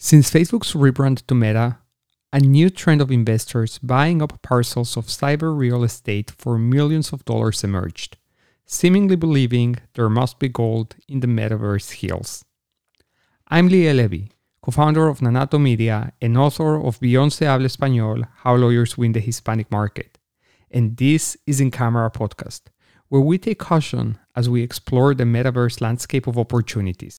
Since Facebook's rebrand to Meta, a new trend of investors buying up parcels of cyber real estate for millions of dollars emerged, seemingly believing there must be gold in the metaverse hills. I'm Liel Levy, co founder of Nanato Media and author of Beyond Se Habla Español How Lawyers Win the Hispanic Market. And this is In Camera Podcast, where we take caution as we explore the metaverse landscape of opportunities.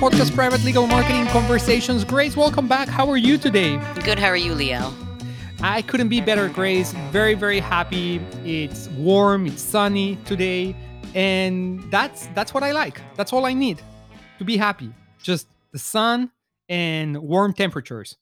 Podcast Private Legal Marketing Conversations. Grace, welcome back. How are you today? Good. How are you, Liel? I couldn't be better, Grace. Very, very happy. It's warm, it's sunny today, and that's that's what I like. That's all I need to be happy. Just the sun and warm temperatures.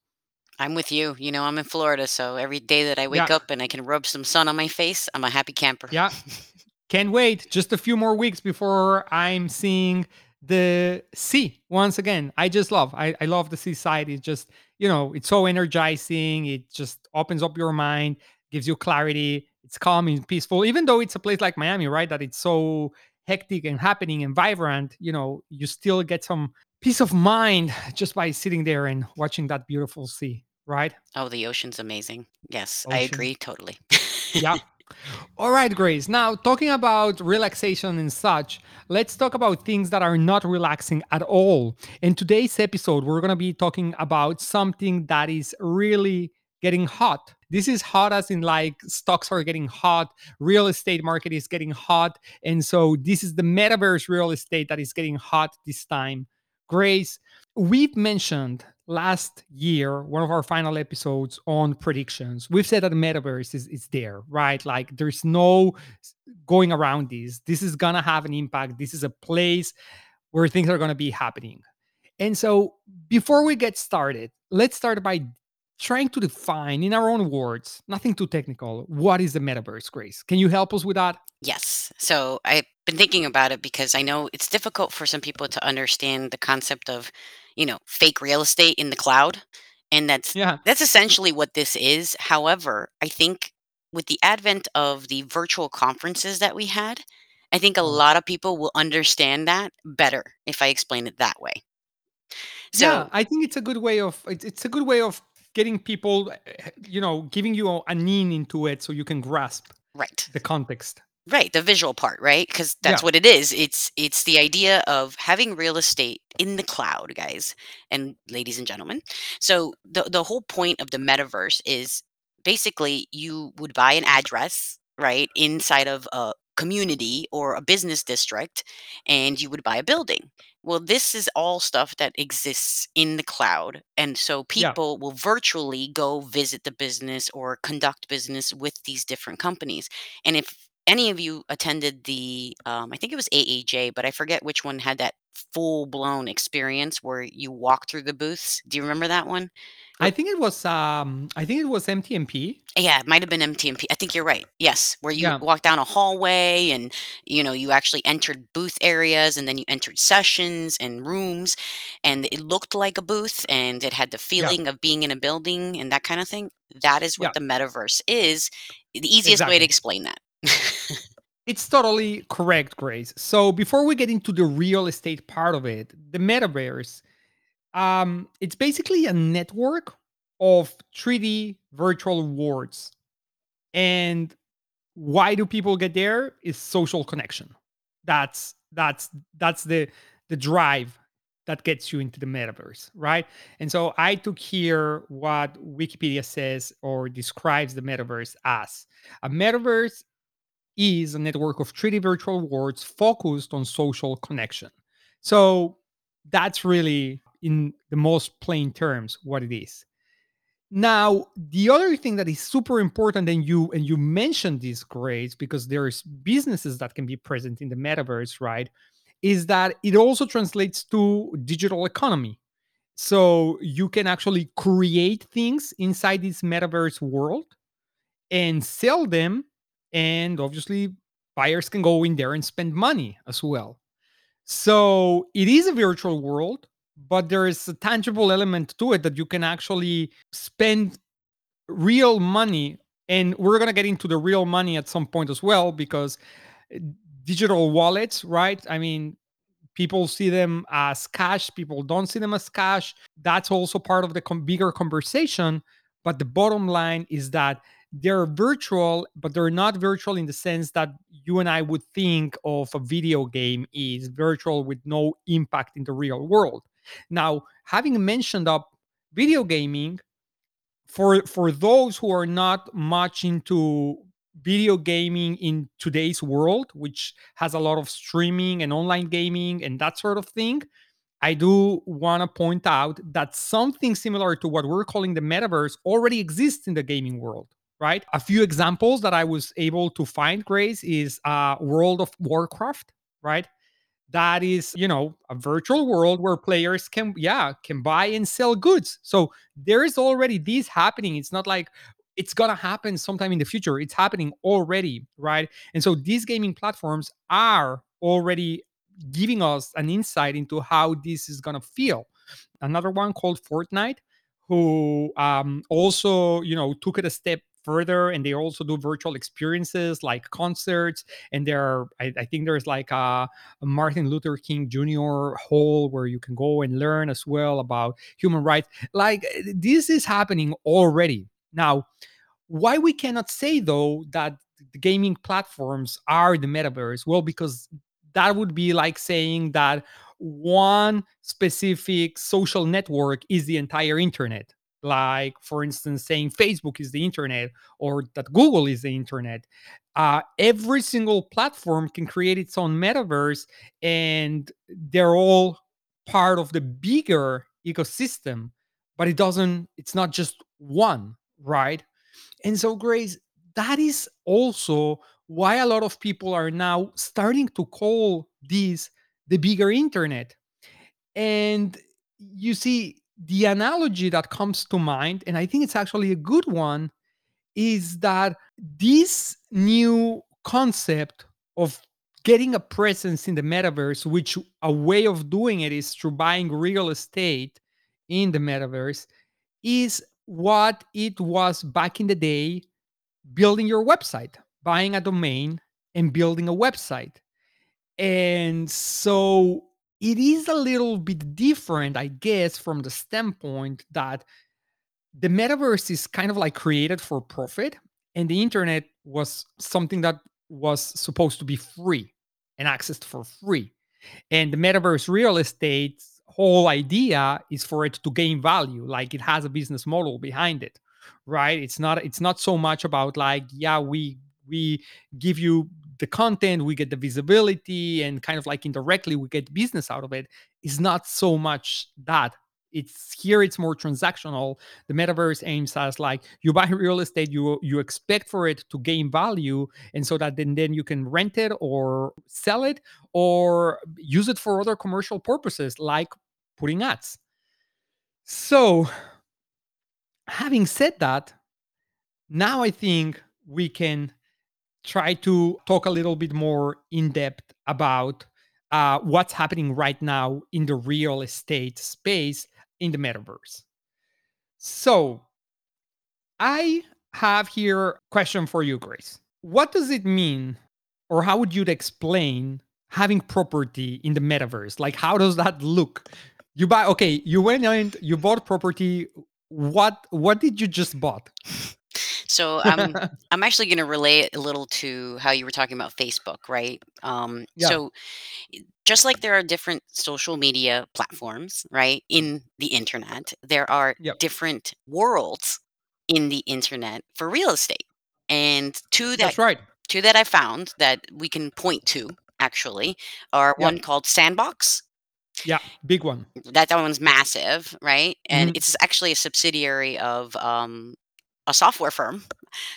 I'm with you. You know, I'm in Florida, so every day that I wake Yeah. up and I can rub some sun on my face, I'm a happy camper. Yeah. Can't wait. Just a few more weeks before I'm seeing the sea once again. I just love. I, I love the seaside. It's just, you know, it's so energizing. It just opens up your mind, gives you clarity. It's calm and peaceful. Even though it's a place like Miami, right? That it's so hectic and happening and vibrant, you know, you still get some peace of mind just by sitting there and watching that beautiful sea, right? Oh, the ocean's amazing. Yes, I agree totally. yeah. All right, Grace. Now, talking about relaxation and such, let's talk about things that are not relaxing at all. In today's episode, we're going to be talking about something that is really getting hot. This is hot as in like stocks are getting hot, real estate market is getting hot, and so this is the metaverse real estate that is getting hot this time. Grace, we've mentioned last year, one of our final episodes on predictions, we've said that the metaverse is, is there, right? Like there's no going around this. This is gonna have an impact. This is a place where things are gonna be happening. And so before we get started, let's start by trying to define in our own words, nothing too technical, what is the metaverse, Grace? Can you help us with that? yes. So I've been thinking about it because I know it's difficult for some people to understand the concept of, you know, fake real estate in the cloud. And that's Yeah. that's essentially what this is. However, I think with the advent of the virtual conferences that we had, I think a Oh. lot of people will understand that better if I explain it that way. So yeah, I think it's a good way of it's, a good way of getting people, eh, you know, giving you a, an in into it so you can grasp right. the context. Right, the visual part, right? Because that's Yeah. what it is. It's it's the idea of having real estate in the cloud, guys and ladies and gentlemen. So the the whole point of the metaverse is basically you would buy an address, right, inside of a community or a business district, and you would buy a building. Well, this is all stuff that exists in the cloud. And so Yeah. people will virtually go visit the business or conduct business with these different companies. And if any of you attended the, um, I think it was AAJ, but I forget which one had that full blown experience where you walk through the booths. Do you remember that one? I think it was um I think it was MTMP. Yeah, it might have been MTMP. I think you're right. Yes, where you Yeah. walk down a hallway and you know you actually entered booth areas and then you entered sessions and rooms and it looked like a booth and it had the feeling of being in a building and that kind of thing. That is what Yeah. the metaverse is. The easiest way to explain that. It's totally correct, Grace. So before we get into the real estate part of it, the metaverse, um, it's basically a network of 3D virtual worlds. And why do people get there? Is social connection. That's that's that's the the drive that gets you into the metaverse, right? And so I took here what Wikipedia says or describes the metaverse as. A metaverse is a network of 3D virtual worlds focused on social connection. So that's really, in the most plain terms, what it is. Now, the other thing that is super important, and you and you mentioned this, Grace, because there's businesses that can be present in the metaverse, right? Is that it also translates to digital economy. So you can actually create things inside this metaverse world and sell them. And obviously, buyers can go in there and spend money as well. So it is a virtual world, but there is a tangible element to it that you can actually spend real money. And we're going to get into the real money at some point as well, because eh, digital wallets, right? I mean, people see them as cash, people don't see them as cash. That's also part of the com- bigger conversation. But the bottom line is that they're virtual, but they're not virtual in the sense that you and I would think of a video game is virtual with no impact in the real world. Now, having mentioned up video gaming, for for those who are not much into video gaming in today's world, which has a lot of streaming and online gaming and that sort of thing, I do want to point out that something similar to what we're calling the metaverse already exists in the gaming world right? A few examples that I was able to find, Grace, is uh, World of Warcraft, right? That is, you know, a virtual world where players can, yeah, can buy and sell goods. So there is already this happening. It's not like it's gonna happen sometime in the future. It's happening already, right? And so these gaming platforms are already giving us an insight into how this is gonna feel. Another one called Fortnite, who um, also, you know, took it a step further and they also do virtual experiences like concerts and there are i, I think there's like a, a, martin luther king jr hall where you can go and learn as well about human rights. Like eh, this is happening already. Now why we cannot say though that the gaming platforms are the metaverse? Well because that would be like saying that one specific social network is the entire internet like for instance saying facebook is the internet or that google is the internet uh, every single platform can create its own metaverse and they're all part of the bigger ecosystem but it doesn't it's not just one right? And so grace that is also why a lot of people are now starting to call this the bigger internet. And you see the analogy that comes to mind, and I think it's actually a good one, is that this new concept of getting a presence in the metaverse, which a way of doing it is through buying real estate in the metaverse, is what it was back in the day building your website, buying a domain and building a website. And so it is a little bit different, I guess, from the standpoint that the metaverse is kind of like created for profit, and the internet was something that was supposed to be free and accessed for free. And the metaverse real estate's whole idea is for it to gain value, like it has a business model behind it, right? It's not it's not so much about like, yeah, we we give you the content, we get the visibility, and kind of like indirectly we get business out of it. Is not so much that. It's here. It's more transactional. The metaverse aims as like you buy real estate, you you expect for it to gain value, and so that then then you can rent it or sell it or use it for other commercial purposes like putting ads. So, having said that, now I think we can try to talk a little bit more in depth about uh, what's happening right now in the real estate space in the metaverse. So, I have here a question for you, Grace. What does it mean, or how would you explain having property in the metaverse? Like, how does that look? You buy, okay, you went and you bought property. What what did you just bought? So I'm I'm actually going to relate a little to how you were talking about Facebook, right? Um, yeah. so just like there are different social media platforms, right, in the internet, there are Yep. different worlds in the internet for real estate. And two that That's right. two that I found that we can point to actually are one called Sandbox. Yeah. Big one. That that one's massive, right? And Mhm. it's actually a subsidiary of um, a software firm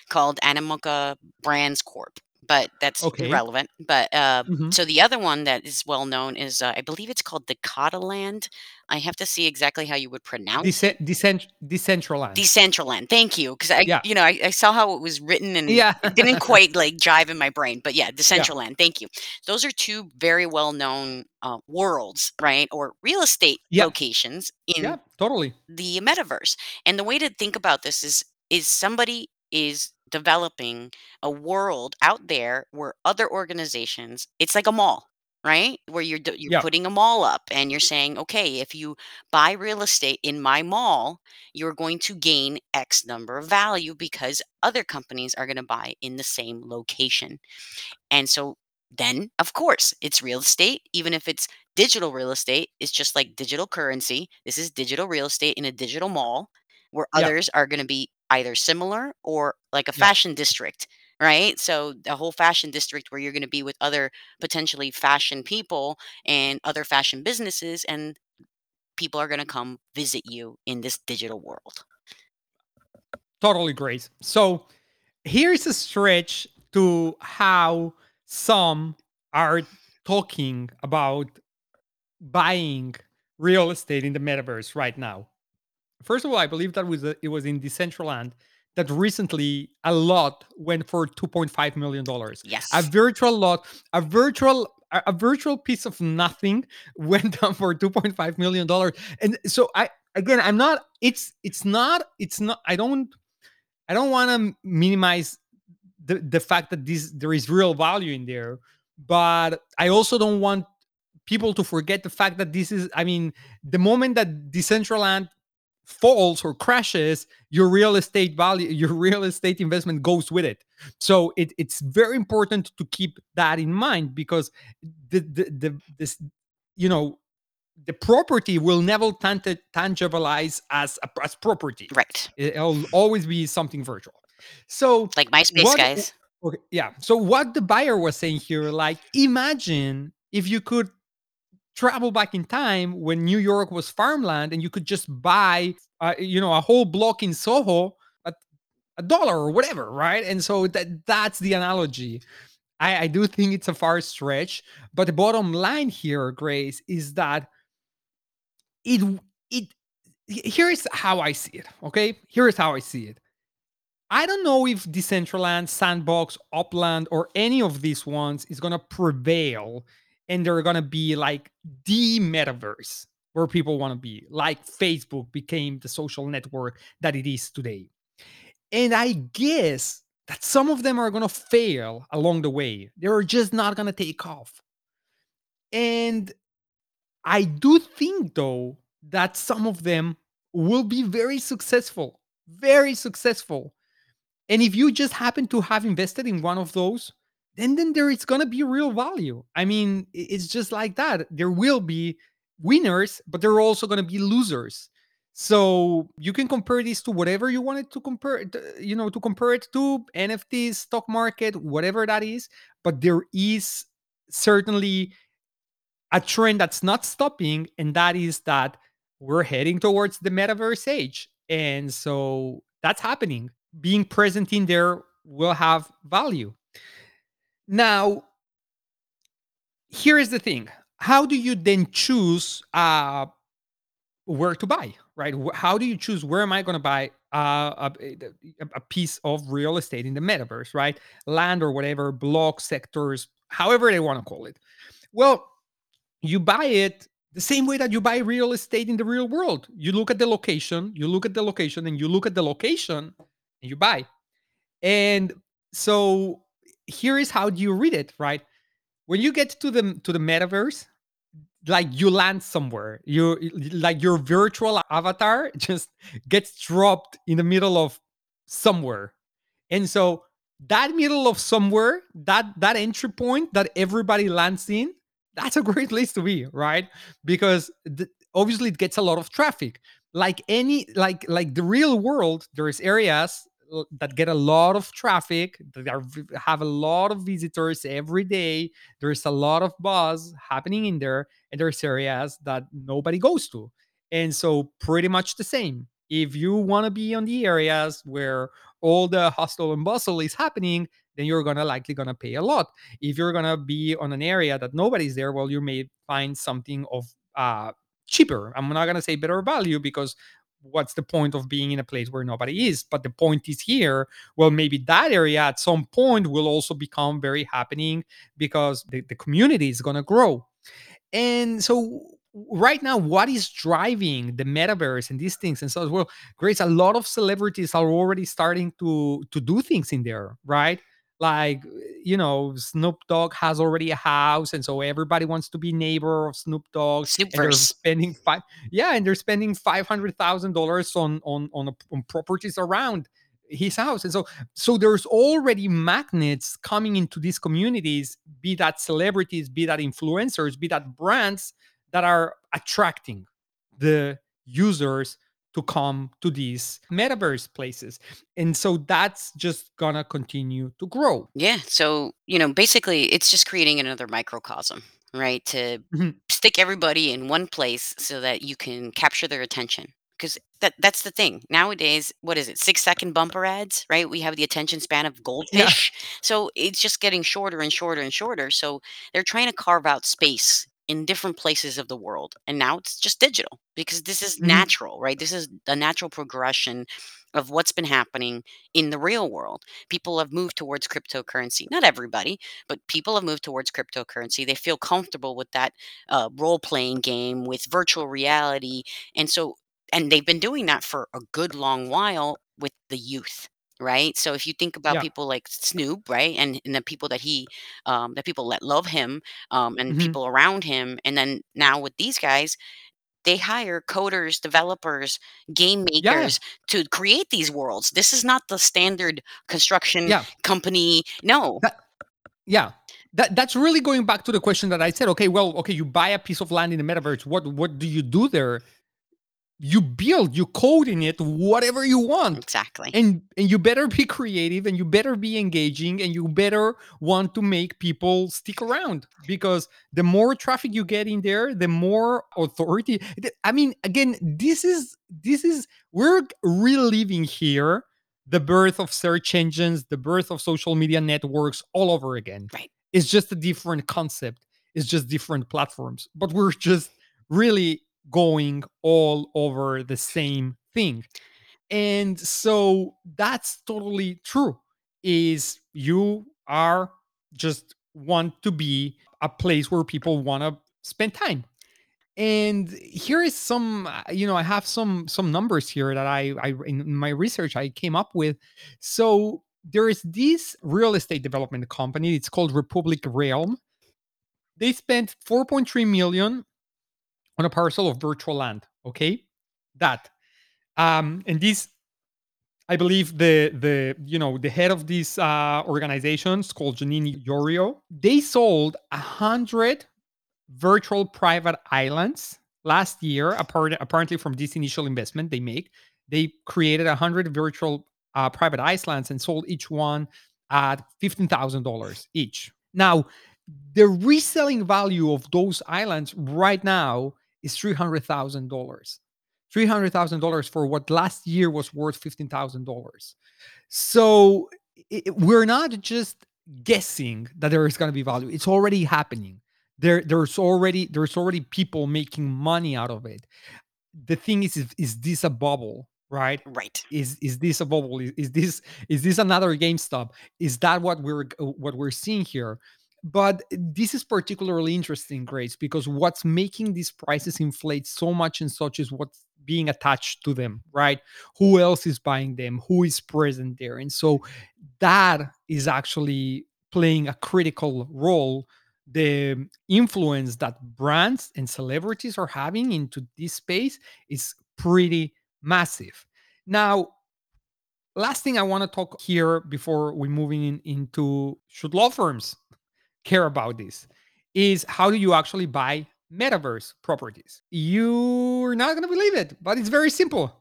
called Animoca Brands Corp. But that's Okay. irrelevant. But uh, Mhm. so the other one that is well known is uh, I believe it's called the Cataland I have to see exactly how you would pronounce Dece- decent- Decentraland. Decentraland. Thank you, because I, Yeah. you know, I, I saw how it was written and yeah. it didn't quite like jive in my brain. But yeah, Decentraland. Thank you. Those are two very well known uh, worlds, right, or real estate Yeah. locations in yeah, totally. the metaverse. And the way to think about this is is somebody is developing a world out there where other organizations, it's like a mall, right? Where you're d- you're Yeah. putting a mall up and you're saying, "Okay, if you buy real estate in my mall, you're going to gain X number of value because other companies are going to buy in the same location." And so then, of course, it's real estate, even if it's digital real estate, it's just like digital currency. This is digital real estate in a digital mall where Yeah. others are going to be either similar or like a Yeah. fashion district, right? So the whole fashion district where you're going to be with other potentially fashion people and other fashion businesses and people are going to come visit you in this digital world. Totally great. So here's a stretch to how some are talking about buying real estate in the metaverse right now. First of all, I believe that was uh, it was in Decentraland that recently a lot went for 2.5 million dollars. Yes. A virtual lot, a virtual a a virtual piece of nothing went down for 2.5 million dollars. And so I again I'm not it's it's not it's not I don't I don't want to minimize the the fact that this there is real value in there, but I also don't want people to forget the fact that this is I mean the moment that Decentraland falls or crashes, your real estate value, your real estate investment goes with it. So it, it's very important to keep that in mind because the the, the this you know the property will never tant- tangibilize as a, as property. right. It'll always be something virtual. So Like MySpace, What- guys. Okay, yeah. So what the buyer was saying here, like, imagine if you could travel back in time when New York was farmland and you could just buy, uh, you know, a whole block in Soho at a dollar or whatever, right? And so that that's the analogy. I, I do think it's a far stretch, but the bottom line here, Grace, is that it it here's how I see it. Okay, here's how I see it. I don't know if Decentraland, Sandbox, Upland, or any of these ones is gonna prevail, and they're gonna be like the metaverse where people want to be, like Facebook became the social network that it is today. And I guess that some of them are gonna fail along the way. They're just not gonna take off. And I do think though that some of them will be very successful, very successful. And if you just happen to have invested in one of those, then then there is going to be real value. I mean, it's just like that. There will be winners, but there are also going to be losers. So you can compare this to whatever you wanted to compare, you know, to compare it to NFTs, stock market, whatever that is. But there is certainly a trend that's not stopping, and that is that we're heading towards the metaverse age. And so that's happening. Being present in there will have value. Now, here is the thing how do you then choose uh, where to buy, right? How do you choose where am I going to buy uh, a, a- piece of real estate in the metaverse, right? Land or whatever, block sectors, however they want to call it. Well, you buy it the same way that you buy real estate in the real world. You look at the location, you look at the location, and you look at the location, and you buy. And so here is how you read it, right? When you get to the to the metaverse, like you land somewhere, you like your virtual avatar just gets dropped in the middle of somewhere. And so that middle of somewhere, that that entry point that everybody lands in, that's a great place to be, right? Because obviously it gets a lot of traffic. Like any like like the real world, there's areas that get a lot of traffic, that are, have a lot of visitors every day. There's a lot of buzz happening in there, and there's areas that nobody goes to. And so pretty much the same. If you want to be on the areas where all the hustle and bustle is happening, then you're gonna likely gonna pay a lot. If you're gonna be on an area that nobody's there, well, you may find something of uh, cheaper. I'm not gonna say better value because what's the point of being in a place where nobody is? But the point is here, well, maybe that area at some point will also become very happening because the, the community is gonna grow. And so right now what is driving the metaverse and these things and so well grace a lot of celebrities are already starting to to do things in there right like you know snoop dogg has already a house and so everybody wants to be neighbor of snoop dogg and they're spending five yeah and they're spending five hundred thousand dollars on on on, a, on properties around his house and so so there's already magnets coming into these communities be that celebrities be that influencers be that brands that are attracting the users to come to these metaverse places. And so that's just gonna continue to grow. Yeah. So, you know, basically it's just creating another microcosm, right? To Mhm. stick everybody in one place so that you can capture their attention. Because that that's the thing. Nowadays, what is it? Six second bumper ads, right? We have the attention span of Yeah. goldfish. So it's just getting shorter and shorter and shorter. So they're trying to carve out space in different places of the world. And now it's just digital because this is Mhm. natural, right? This is the natural progression of what's been happening in the real world people have moved towards cryptocurrency. Not everybody, but people have moved towards cryptocurrency. They feel comfortable with that uh, role playing game, with virtual reality. And so, and they've been doing that for a good long while with the youth. Right. So if you think about Yeah. people like Snoop, right, and, and the people that he, um, the people that love him, um, and Mhm. people around him, and then now with these guys, they hire coders, developers, game Yeah. makers to create these worlds. This is not the standard construction Yeah. company. No. That yeah. That that's really going back to the question that I said. Okay, well, okay, you buy a piece of land in the metaverse. What what do you do there? You build, you code in it whatever you want. Exactly. And and you better be creative and you better be engaging and you better want to make people stick around because the more traffic you get in there, the more authority. I mean, again, this is this is we're reliving here the birth of search engines, the birth of social media networks all over again. Right. It's just a different concept. It's just different platforms, but we're just really going all over the same thing. And so that's totally true. Is you are just want to be a place where people want to spend time. And here is some, uh, you know, I have some some numbers here that I, I in my research I came up with. So there is this real estate development company. It's called Republic Realm. They spent 4.3 million on a parcel of virtual land. Okay, that um, and this, I believe the the you know the head of these uh, organizations called Janine Yorio, they sold a hundred virtual private islands last year. Apart, apparently, from this initial investment they make, they created a hundred virtual uh, private islands and sold each one at fifteen thousand dollars each. Now, the reselling value of those islands right now is three hundred thousand dollars. Three hundred thousand dollars for what last year was worth fifteen thousand dollars. So i- i- we're not just guessing that there is going to be value; it's already happening. There, there's already there's already people making money out of it. The thing is, is, is this a bubble, right? Right. Is is this a bubble? Is, is this is this another GameStop? Is that what we're what we're seeing here? But this is particularly interesting, Grace, because what's making these prices inflate so much and such is what's being attached to them, right? Who else is buying them? Who is present there? And so that is actually playing a critical role. The influence that brands and celebrities are having into this space is pretty massive. Now, last thing I want to talk here before we moving in, into should law firms care about this is how do you actually buy metaverse properties? You're not going to believe it, but it's very simple.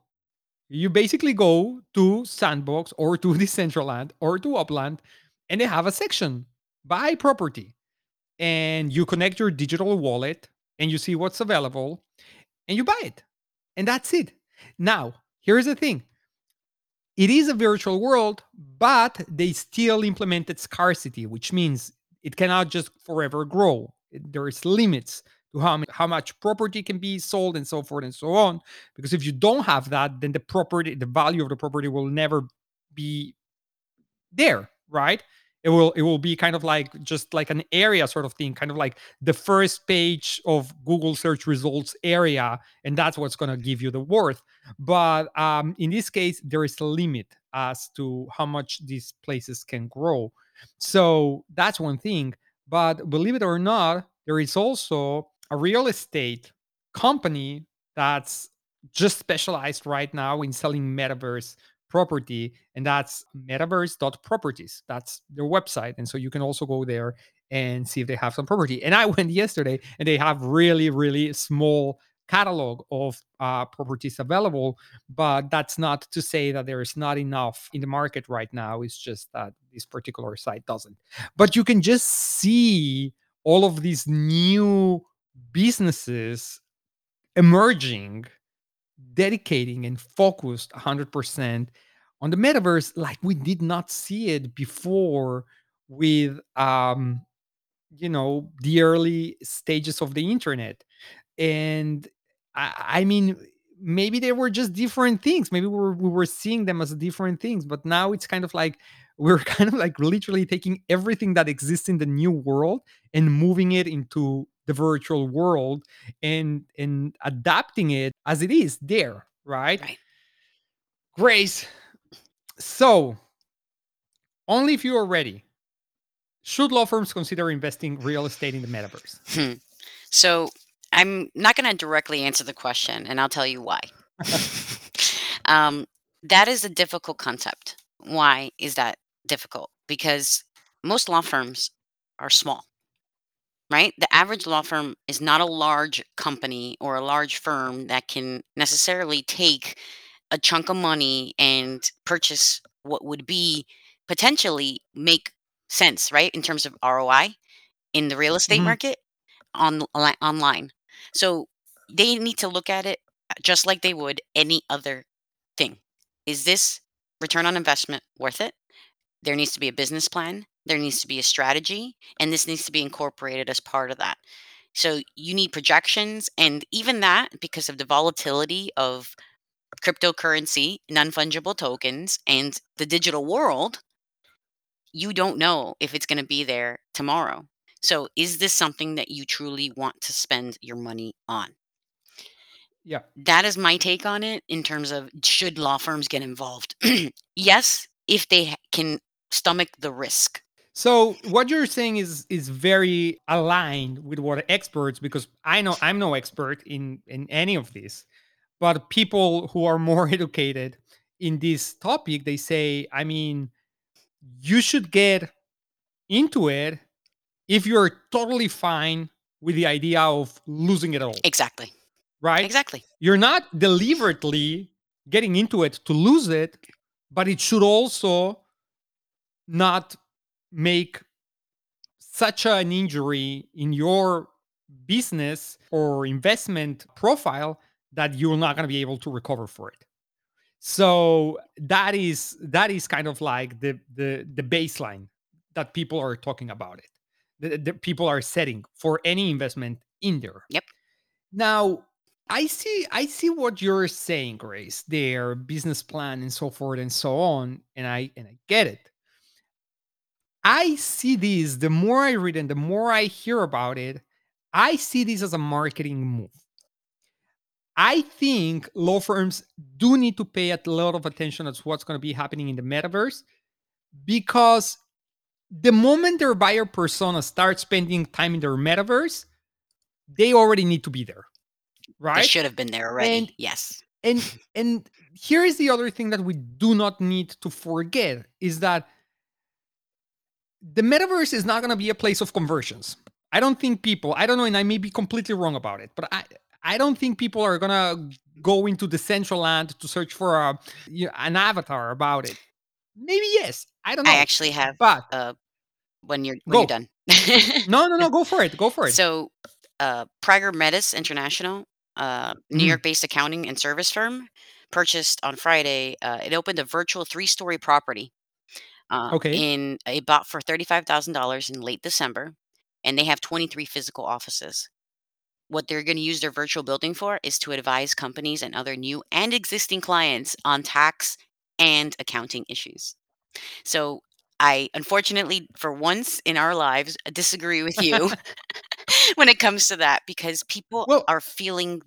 You basically go to Sandbox or to Decentraland or to Upland, and they have a section buy property. And you connect your digital wallet and you see what's available and you buy it. And that's it. Now, here's the thing it is a virtual world, but they still implemented scarcity, which means it cannot just forever grow. There's limits to how, how much property can be sold and so forth and so on. Because if you don't have that, then the property, the value of the property will never be there, right? It will it will be kind of like just like an area sort of thing, kind of like the first page of Google search results area, and that's what's going to give you the worth. But um, in this case, there is a limit as to how much these places can grow. So that's one thing. But believe it or not, there is also a real estate company that's just specialized right now in selling metaverse property and that's metaverse.properties that's their website and so you can also go there and see if they have some property and i went yesterday and they have really really small catalog of uh, properties available but that's not to say that there is not enough in the market right now it's just that this particular site doesn't. But you can just see all of these new businesses emerging dedicating and focused 100% on the metaverse like we did not see it before with um you know the early stages of the internet. And i, I mean maybe they were just different things maybe we were, we were seeing them as different things but now it's kind of like we're kind of like literally taking everything that exists in the new world and moving it into the virtual world and and adapting it as it is there right, Right. grace so only if you are ready should law firms consider investing real estate in the metaverse Hmm. So I'm not going to directly answer the question, and I'll tell you why. um, that is a difficult concept. Why is that difficult? Because most law firms are small, right? The average law firm is not a large company or a large firm that can necessarily take a chunk of money and purchase what would be potentially make sense, right? In terms of ROI in the real estate Mhm. market on online. So they need to look at it uh, just like they would any other thing. Is this return on investment worth it? There needs to be a business plan, there needs to be a strategy, and this needs to be incorporated as part of that. So you need projections, and even that, because of the volatility of cryptocurrency, non fungible tokens, and the digital world, you don't know if it's going to be there tomorrow. So, is this something that you truly want to spend your money on? yeah That is my take on it in terms of should law firms get involved? yes, if they ha- can stomach the risk. So what you're saying is is very aligned with what experts because I know I'm no expert in in any of this, but people who are more educated in this topic they say I mean you should get into it if you're totally fine with the idea of losing it all, Exactly. right? Exactly. You're not deliberately getting into it to lose it, but it should also not make such an injury in your business or investment profile that you're not going to be able to recover for it so that is that is kind of like the the the baseline that people are talking about it the, the people are setting for any investment in there Yep. now i see i see what you're saying grace their business plan and so forth and so on and i and i get it I see these, the more I read and the more I hear about it, I see this as a marketing move. I think law firms do need to pay a lot of attention to what's going to be happening in the metaverse because the moment their buyer persona starts spending time in their metaverse, they already need to be there. Right? They should have been there already. And- yes. and and here is the other thing that we do not need to forget is that the metaverse is not going to be a place of conversions i don't think people i don't know and i may be completely wrong about it but i i don't think people are going to go into Decentraland to search for a, you know, an avatar about it maybe yes i don't know I actually have but uh when you're when Go. you're done. no no no go for it go for it So, uh, Prager Metis International, uh, New Mhm. York-based accounting and service firm, purchased on Friday. Uh, it opened a virtual three-story property uh, Okay. in a bought for thirty-five thousand dollars in late December, and they have twenty-three physical offices. what they're going to use their virtual building for is to advise companies and other new and existing clients on tax and accounting issues. So I unfortunately, for once in our lives, disagree with you when it comes to that because people well, are feeling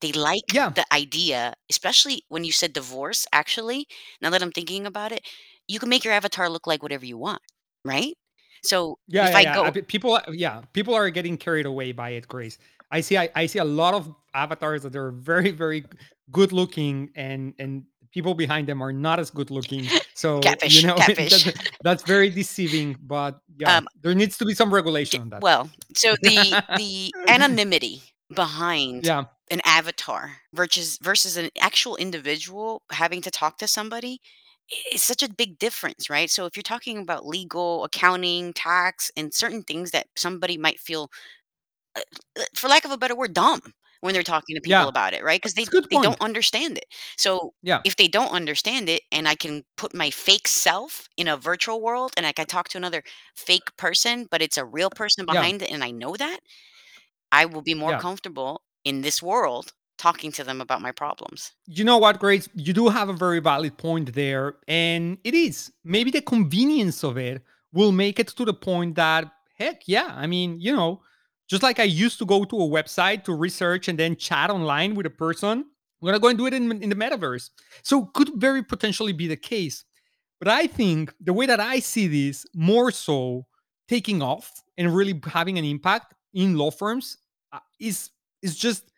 they like yeah, the idea, especially when you said divorce, actually, now that I'm thinking about it, you can make your avatar look like whatever you want, right? So Yeah, if yeah, I yeah. I go people, yeah, people are getting carried away by it, Grace. I see, I, I see a lot of avatars that are very, very good looking, and and people behind them are not as good looking. So you know catfish. that, that's very deceiving. But yeah, Um, there needs to be some regulation on that. well, so the the anonymity behind yeah, an avatar versus versus an actual individual having to talk to somebody i is such a big difference, right? So if you're talking about legal, accounting, tax, and certain things that somebody might feel, uh, for lack of a better word, dumb when they're talking to people yeah, about it, right? Because they they don't understand it. So Yeah, if they don't understand it and I can put my fake self in a virtual world and I can talk to another fake person, but it's a real person yeah. behind it and I know that, I will be more Yeah. comfortable in this world talking to them about my problems. You know what, Grace? You do have a very valid point there. And it is. Maybe the convenience of it will make it to the point that, heck, yeah. I mean, you know, just like I used to go to a website to research and then chat online with a person, I'm going to go and do it in, in the metaverse. So, could very potentially be the case. But I think the way that I see this more so taking off and really having an impact in law firms uh, is is just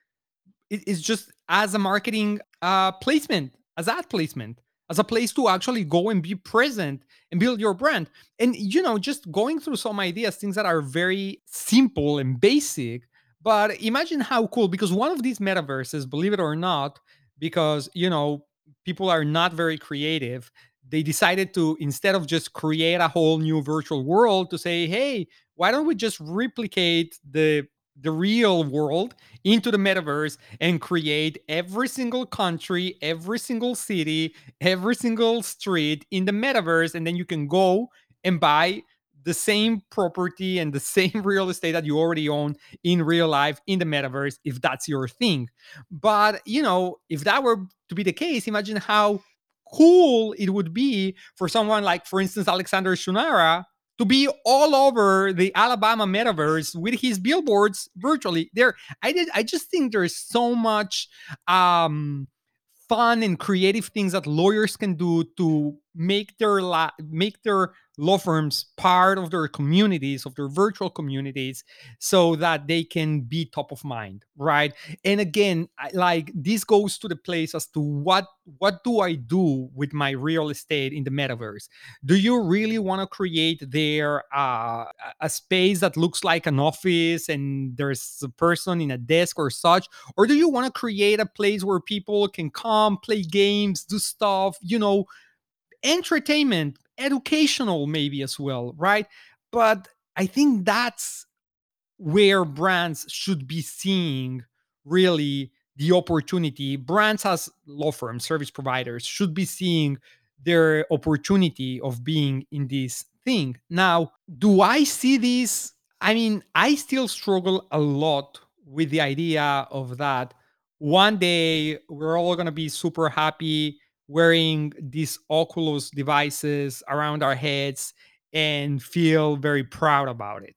it is just as a marketing uh, placement, as ad placement, as a place to actually go and be present and build your brand. And you know, just going through some ideas, things that are very simple and basic. But imagine how cool, because one of these metaverses, believe it or not, because you know, people are not very creative. They decided to instead of just create a whole new virtual world to say, hey, why don't we just replicate the the real world into the metaverse and create every single country, every single city, every single street in the metaverse. And then you can go and buy the same property and the same real estate that you already own in real life in the metaverse if that's your thing. But, you know, if that were to be the case, imagine how cool it would be for someone like, for instance, Alexander Shunnarah to be all over the Alabama metaverse with his billboards virtually. There, I did. I just think there's so much um, fun and creative things that lawyers can do to make their la- make their law firms part of their communities of their virtual communities so that they can be top of mind right? And again I, like this goes to the place as to what what do i do with my real estate in the metaverse? Do you really want to create there uh, a space that looks like an office and there's a person in a desk or such? Or do you want to create a place where people can come play games do stuff you know entertainment educational maybe as well right? But i think that's where brands should be seeing really the opportunity. Brands as law firms service providers should be seeing their opportunity of being in this thing. Now do i see this? I mean i still struggle a lot with the idea of that. One day we're all going to be super happy wearing these oculus devices around our heads and feel very proud about it.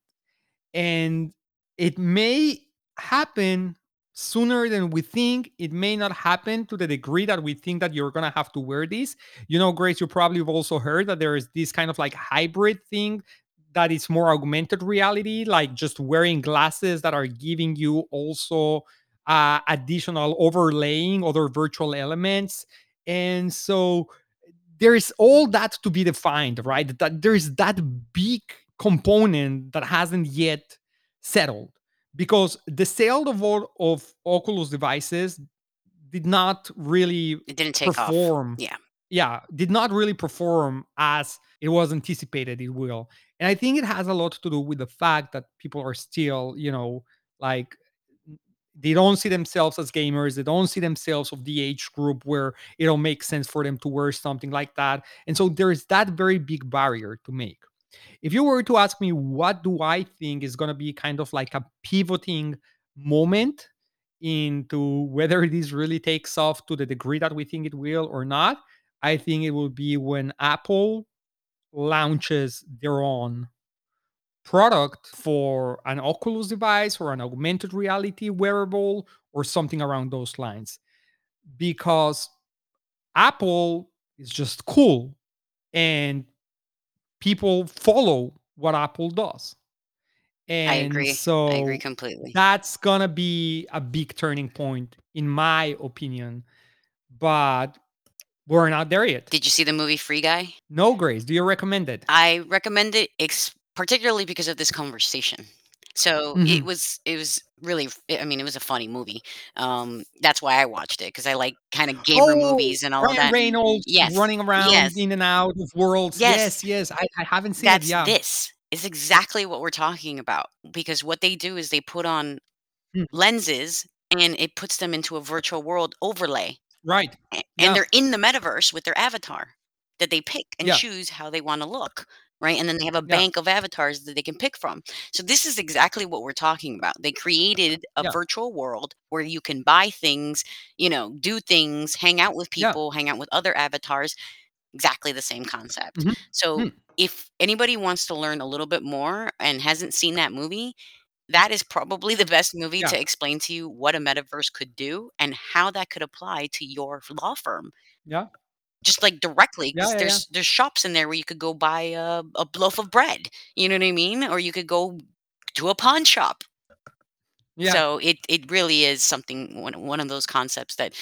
And it may happen sooner than we think. It may not happen to the degree that we think that you're gonna have to wear these. You know grace you probably have also heard that there is this kind of like hybrid thing that is more augmented reality like just wearing glasses that are giving you also uh, additional overlaying other virtual elements and so there's all that to be defined, right? That there's that big component that hasn't yet settled because the sale of all of Oculus devices did not really It didn't take off. Yeah. Yeah, did not really perform as it was anticipated it will. And I think it has a lot to do with the fact that people are still, you know, like they don't see themselves as gamers. They don't see themselves of the age group where it'll make sense for them to wear something like that. And so there's that very big barrier to make. If you were to ask me what do I think is going to be kind of like a pivoting moment into whether this really takes off to the degree that we think it will or not, I think it will be when Apple launches their own product for an Oculus device or an augmented reality wearable or something around those lines. Because Apple is just cool and people follow what Apple does. I agree. So I agree completely. that's gonna be a big turning point, in my opinion. But we're not there yet. Did you see the movie Free Guy? No, Grace. Do you recommend it? I recommend it ex- particularly because of this conversation. So it Mhm. was it was really I mean it was a funny movie. Um, that's why I watched it because I like kind of gamer Oh, movies and all of Ryan that. Reynolds Yes, running around yes, in and out of worlds. yes. Yes, yes. I, I haven't seen it. That's Yeah. this. Is exactly what we're talking about because what they do is they put on Hmm. lenses and it puts them into a virtual world overlay Right. a- and Yeah. they're in the metaverse with their avatar that they pick and Yeah. choose how they want to look right and then they have a Yeah. bank of avatars that they can pick from so this is exactly what we're talking about they created a Yeah. virtual world where you can buy things you know do things hang out with Yeah. people hang out with other avatars exactly the same concept Mhm. so Hmm. if anybody wants to learn a little bit more and hasn't seen that movie that is probably the best movie Yeah. to explain to you what a metaverse could do and how that could apply to your law firm Yeah. Just like directly because Yeah. Yeah. there's there's shops in there where you could go buy a, a loaf of bread you know what i mean or you could go to a pawn shop Yeah. so it it really is something one, one of those concepts that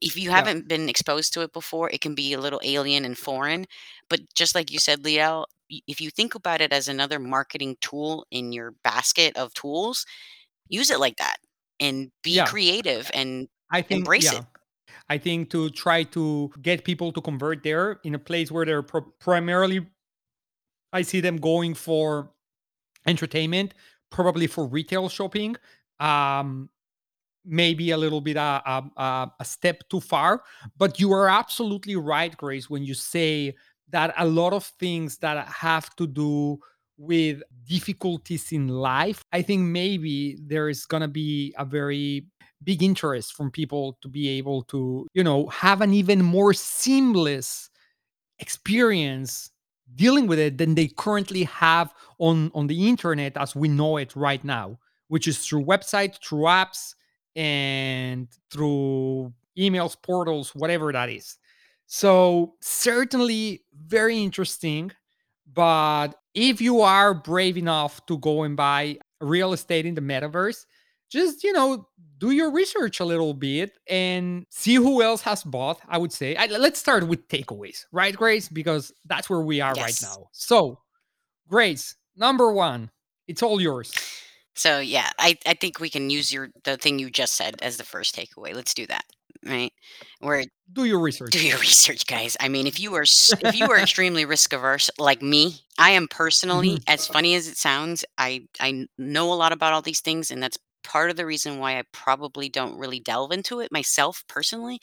if you haven't been exposed to it before it can be a little alien and foreign but just like you said Liel, if you think about it as another marketing tool in your basket of tools use it like that and be Yeah. creative and I think, embrace yeah. it I think to try to get people to convert there in a place where they're pro- primarily, I see them going for entertainment, probably for retail shopping. Um, maybe a little bit uh, um, uh, a step too far. But you are absolutely right, Grace, when you say that a lot of things that have to do with difficulties in life, I think maybe there is going to be a very big interest from people to be able to, you know, have an even more seamless experience dealing with it than they currently have on on the internet as we know it right now which is through websites through apps and through emails portals whatever that is. So certainly very interesting but if you are brave enough to go and buy real estate in the metaverse just you know do your research a little bit and see who else has bought. I would say. I, let's start with takeaways, right, Grace? Because that's where we are right now. So, Grace, number one, it's all yours. so yeah i i think we can use your the thing you just said as the first takeaway let's do that right? Where Do your research. do your research guys. I mean if you are s- if you are extremely risk averse like me i am personally Mhm. as funny as it sounds i i n- know a lot about all these things and that's part of the reason why i probably don't really delve into it myself personally.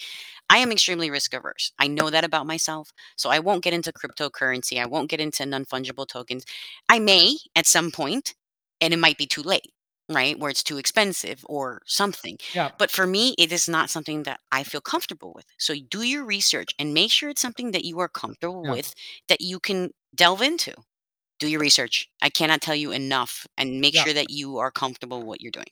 I am extremely risk averse. I know that about myself so i won't get into cryptocurrency i won't get into non-fungible tokens. I may at some point and it might be too late right where it's too expensive or something Yeah, but for me, it is not something that I feel comfortable with. So do your research and make sure it's something that you are comfortable yeah, with that you can delve into. Do your research. I cannot tell you enough and make yeah. sure that you are comfortable with what you're doing.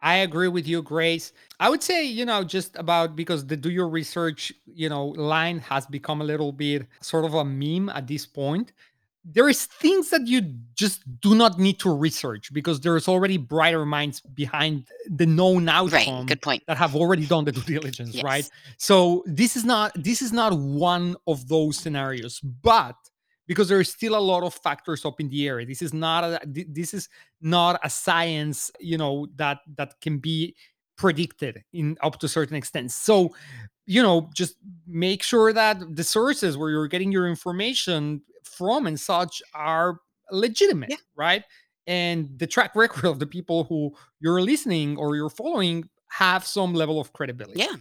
I agree with you, Grace. I would say, you know, just about because the do your research, you know, line has become a little bit sort of a meme at this point. There is things that you just do not need to research because there's already brighter minds behind the known outcome Right. Good point. that have already done the due diligence, right? So this is not this is not one of those scenarios, but because there is still a lot of factors up in the air. This is not a this is not a science you know that that can be predicted in up to a certain extent so you know just make sure that the sources where you're getting your information from and such are legitimate Yeah. right and the track record of the people who you're listening or you're following have some level of credibility Yeah.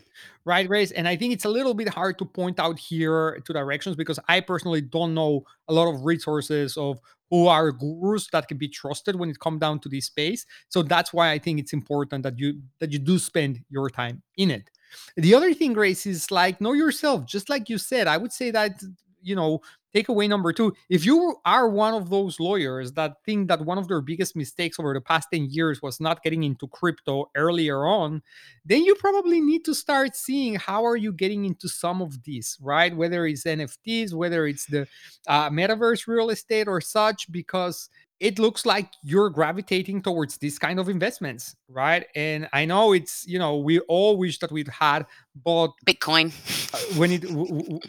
right grace and i think it's a little bit hard to point out here to directions because i personally don't know a lot of resources of who are gurus that can be trusted when it comes down to this space. So that's why I think it's important that you that you do spend your time in it. The other thing, Grace, is like know yourself. Just like you said, I would say that you know takeaway number two if you are one of those lawyers that think that one of their biggest mistakes over the past 10 years was not getting into crypto earlier on then you probably need to start seeing how are you getting into some of these right? Whether it's nfts whether it's the uh, metaverse real estate or such because it looks like you're gravitating towards this kind of investments, right? And I know it's you know we all wish that we'd had bought Bitcoin uh, when it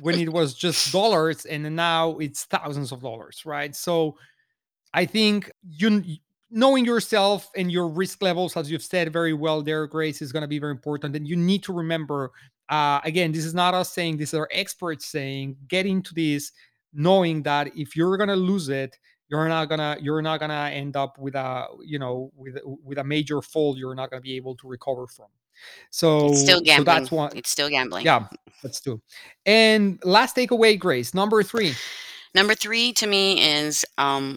when it was just dollars, and now it's thousands of dollars, right? So I think you knowing yourself and your risk levels, as you've said very well there, Grace, is going to be very important. And you need to remember, uh, again, this is not us saying, this is our experts saying, get into this, knowing that if you're going to lose it, you're not gonna you're not gonna end up with a you know with with a major fall you're not gonna be able to recover from. So it's still so that's one it's still gambling. Yeah that's two. And last takeaway grace number three. Number three to me is um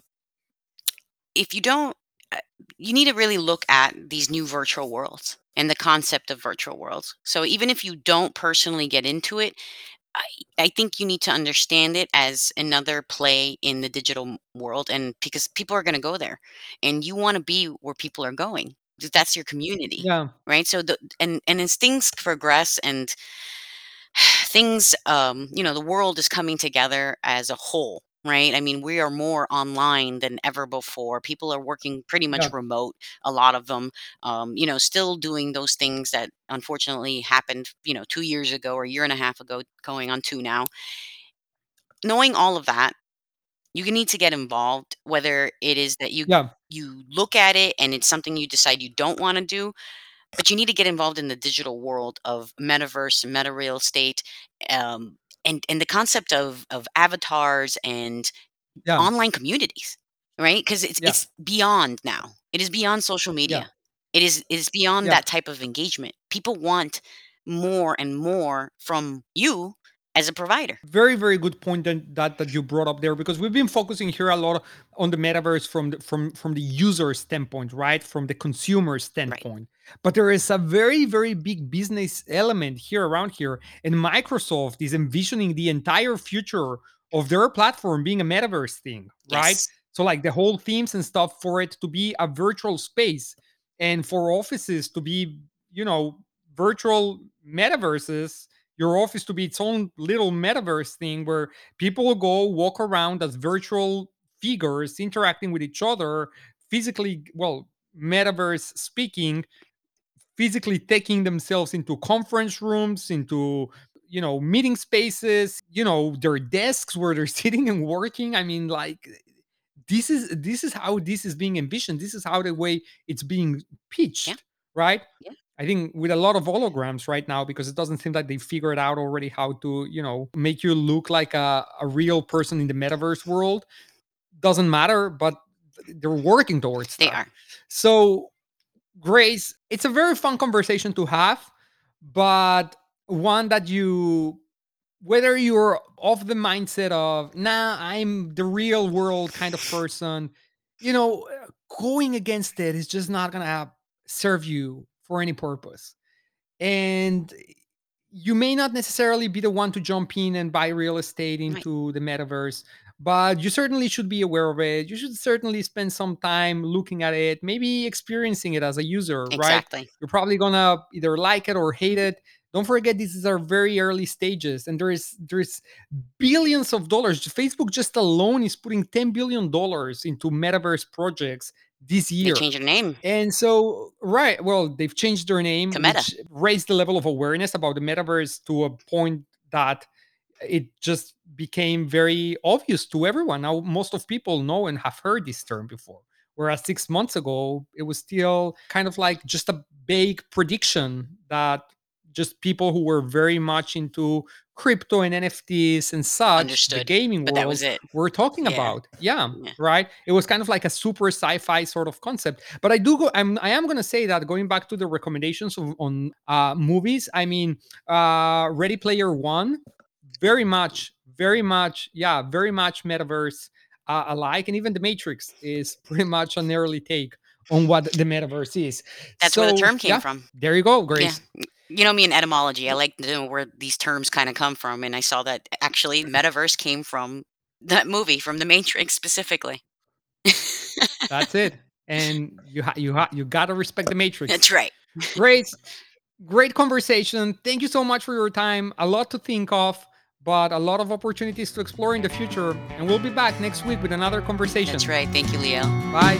if you don't uh, you need to really look at these new virtual worlds and the concept of virtual worlds. So even if you don't personally get into it I, I think you need to understand it as another play in the digital world and because people are going to go there and you want to be where people are going that's your community yeah. right? So the and and as things progress and things um you know the world is coming together as a whole right? I mean we are more online than ever before. People are working pretty yeah. much remote a lot of them um you know still doing those things that unfortunately happened you know 2 years ago or a year and a half ago going on 2 now. Knowing all of that you need to get involved whether it is that you yeah. you look at it and it's something you decide you don't want to do but you need to get involved in the digital world of metaverse, meta real estate, um, and and the concept of of avatars and yeah online communities, right? Because it's yeah it's beyond now. It is beyond social yeah media. It is it is beyond yeah that type of engagement. People want more and more from you as a provider. very very good point that, that that you brought up there because we've been focusing here a lot on the metaverse from the, from from the user standpoint right from the consumer Right. standpoint but there is a very very big business element here around here and microsoft is envisioning the entire future of their platform being a metaverse thing right so like the whole themes and stuff for it to be a virtual space and for offices to be you know virtual metaverses your office to be its own little metaverse thing where people will go walk around as virtual figures interacting with each other physically well metaverse speaking physically taking themselves into conference rooms into you know meeting spaces you know their desks where they're sitting and working i mean like this is this is how this is being envisioned this is how the way it's being Yeah. pitched right Yeah. I think with a lot of holograms right now because it doesn't seem like they figured out already how to you know make you look like a, a real person in the metaverse world doesn't matter but they're working towards They that are. so grace it's a very fun conversation to have but one that you whether you're of the mindset of nah i'm the real world kind of person you know uh, going against it is just not gonna serve you for any purpose. And you may not necessarily be the one to jump in and buy real estate Right. into the metaverse but you certainly should be aware of it. You should certainly spend some time looking at it maybe experiencing it as a user right? You're probably gonna either like it or hate it. Don't forget these is our very early stages and there is there's billions of dollars. Facebook just alone is putting 10 billion dollars into metaverse projects this year. They year change their name and so, right, well, they've changed their name, to Meta. which raised the level of awareness about the metaverse to a point that it just became very obvious to everyone. Now, most of people know and have heard this term before. Whereas six months ago, it was still kind of like just a vague prediction that just people who were very much into crypto and NFTs and such, the gaming But that world, was it. were talking Yeah. about. Yeah, Yeah. right. It was kind of like a super sci-fi sort of concept. But I do go. I'm. I am going to say that going back to the recommendations of, on uh, movies. I mean, uh, Ready Player One, very much, very much, yeah, very much metaverse. uh, alike, and even the Matrix is pretty much an early take on what the metaverse is. That's where the term came yeah, from. there you go, Yeah. You know me in etymology. I mm. like to know where these terms kind of come from, and I saw that actually mm-hmm. metaverse came from that movie, from The Matrix specifically. That's it. And you ha- you ha- you gotta respect the Matrix. That's right. Great, great conversation. Thank you so much for your time. A lot to think of, but a lot of opportunities to explore in the future. And we'll be back next week with another conversation. That's right. Thank you, Leo. Bye.